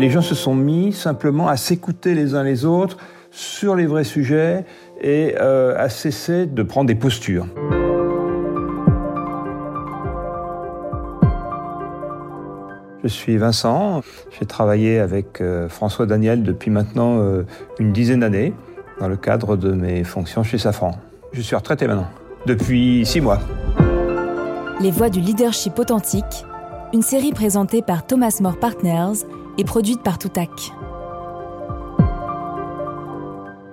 Les gens se sont mis simplement à s'écouter les uns les autres sur les vrais sujets et euh, à cesser de prendre des postures. Je suis Vincent, j'ai travaillé avec euh, François Daniel depuis maintenant euh, une dizaine d'années dans le cadre de mes fonctions chez Safran. Je suis retraité maintenant, depuis six mois. Les voix du leadership authentique, une série présentée par Thomas More Partners et produite par Toutac.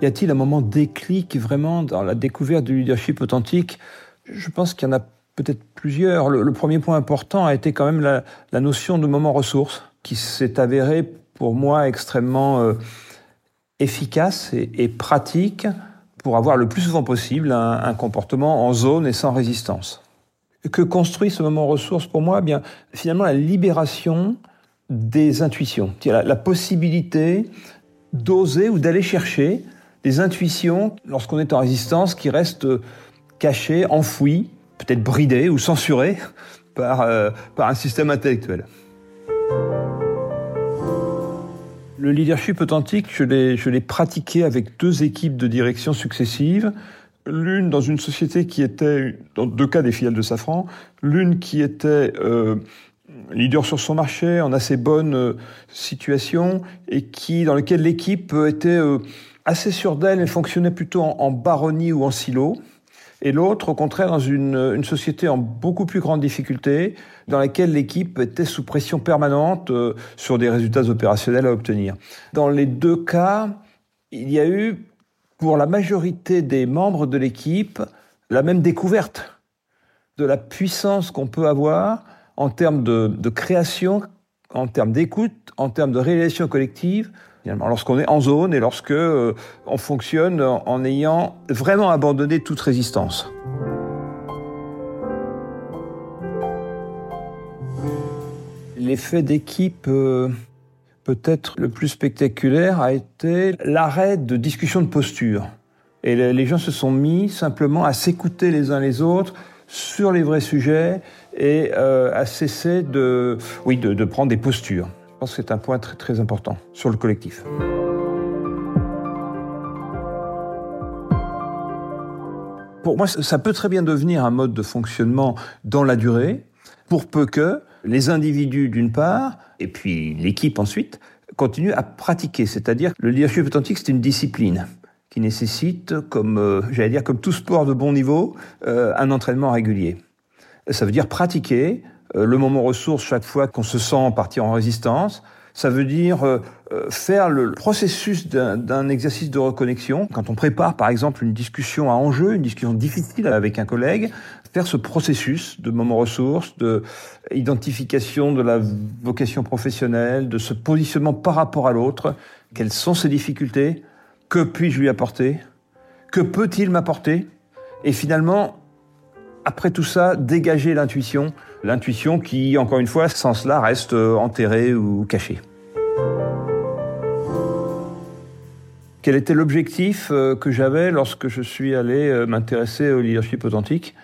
Y a-t-il un moment déclic vraiment dans la découverte du leadership authentique? Je pense qu'il y en a peut-être plusieurs. Le, premier point important a été quand même la, notion de moment ressource, qui s'est avérée pour moi extrêmement euh, efficace et, pratique pour avoir le plus souvent possible un, comportement en zone et sans résistance. Que construit ce moment ressource pour moi? Eh Bien, finalement, la libération des intuitions, la, la possibilité d'oser ou d'aller chercher des intuitions lorsqu'on est en résistance qui restent cachées, enfouies, peut-être bridé ou censuré par, euh, par un système intellectuel. Le leadership authentique, je l'ai pratiqué avec deux équipes de direction successives. L'une dans une société qui était, dans deux cas des filiales de Safran, l'une qui était euh, leader sur son marché, en assez bonne euh, situation, et qui dans lequel l'équipe était assez sûre d'elle et fonctionnait plutôt en, en baronnie ou en silo et l'autre, au contraire, dans une, une, société en beaucoup plus grande difficulté, dans laquelle l'équipe était sous pression permanente euh, sur des résultats opérationnels à obtenir. Dans les deux cas, il y a eu, pour la majorité des membres de l'équipe, la même découverte de la puissance qu'on peut avoir en termes de, création, en termes d'écoute, en termes de réalisation collective, lorsqu'on est en zone et lorsque euh, on fonctionne en ayant vraiment abandonné toute résistance. L'effet d'équipe euh, peut-être le plus spectaculaire a été l'arrêt de discussion de posture. Et les gens se sont mis simplement à s'écouter les uns les autres sur les vrais sujets et euh, à cesser de, oui, de prendre des postures. Je pense que c'est un point très, très important sur le collectif. Pour moi, ça peut très bien devenir un mode de fonctionnement dans la durée, pour peu que les individus d'une part, et puis l'équipe ensuite, continuent à pratiquer. C'est-à-dire le leadership authentique, c'est une discipline qui nécessite, comme euh, j'allais dire, comme tout sport de bon niveau, euh, un entraînement régulier. Ça veut dire pratiquer euh, le moment ressource chaque fois qu'on se sent partir en résistance. Ça veut dire faire le processus d'un exercice de reconnexion. Quand on prépare, par exemple, une discussion à enjeu, une discussion difficile avec un collègue, faire ce processus de moment ressource, de identification de la vocation professionnelle, de ce positionnement par rapport à l'autre. Quelles sont ses difficultés? Que puis-je lui apporter? Que peut-il m'apporter? Et finalement, après tout ça, dégager l'intuition L'intuition qui, encore une fois, sans cela, reste euh, enterrée ou cachée. Quel était l'objectif euh, que j'avais lorsque je suis allé euh, m'intéresser au leadership authentique?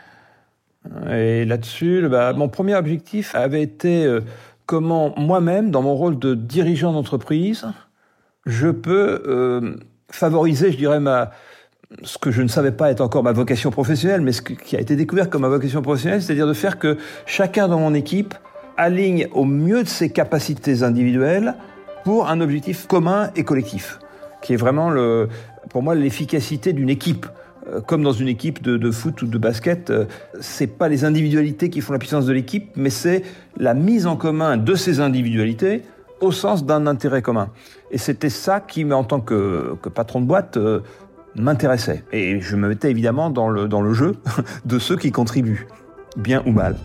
Et là-dessus, bah, mon premier objectif avait été comment moi-même, dans mon rôle de dirigeant d'entreprise, je peux favoriser, je dirais, ma, ce que je ne savais pas être encore ma vocation professionnelle, mais ce qui a été découvert comme ma vocation professionnelle, c'est-à-dire de faire que chacun dans mon équipe aligne au mieux de ses capacités individuelles pour un objectif commun et collectif, qui est vraiment le, pour moi l'efficacité d'une équipe. Euh, comme dans une équipe de, de, foot ou de basket, euh, c'est pas les individualités qui font la puissance de l'équipe, mais c'est la mise en commun de ces individualités au sens d'un intérêt commun. Et c'était ça qui, en tant que, patron de boîte, euh, m'intéressait. Et je me mettais évidemment dans le jeu de ceux qui contribuent, bien ou mal.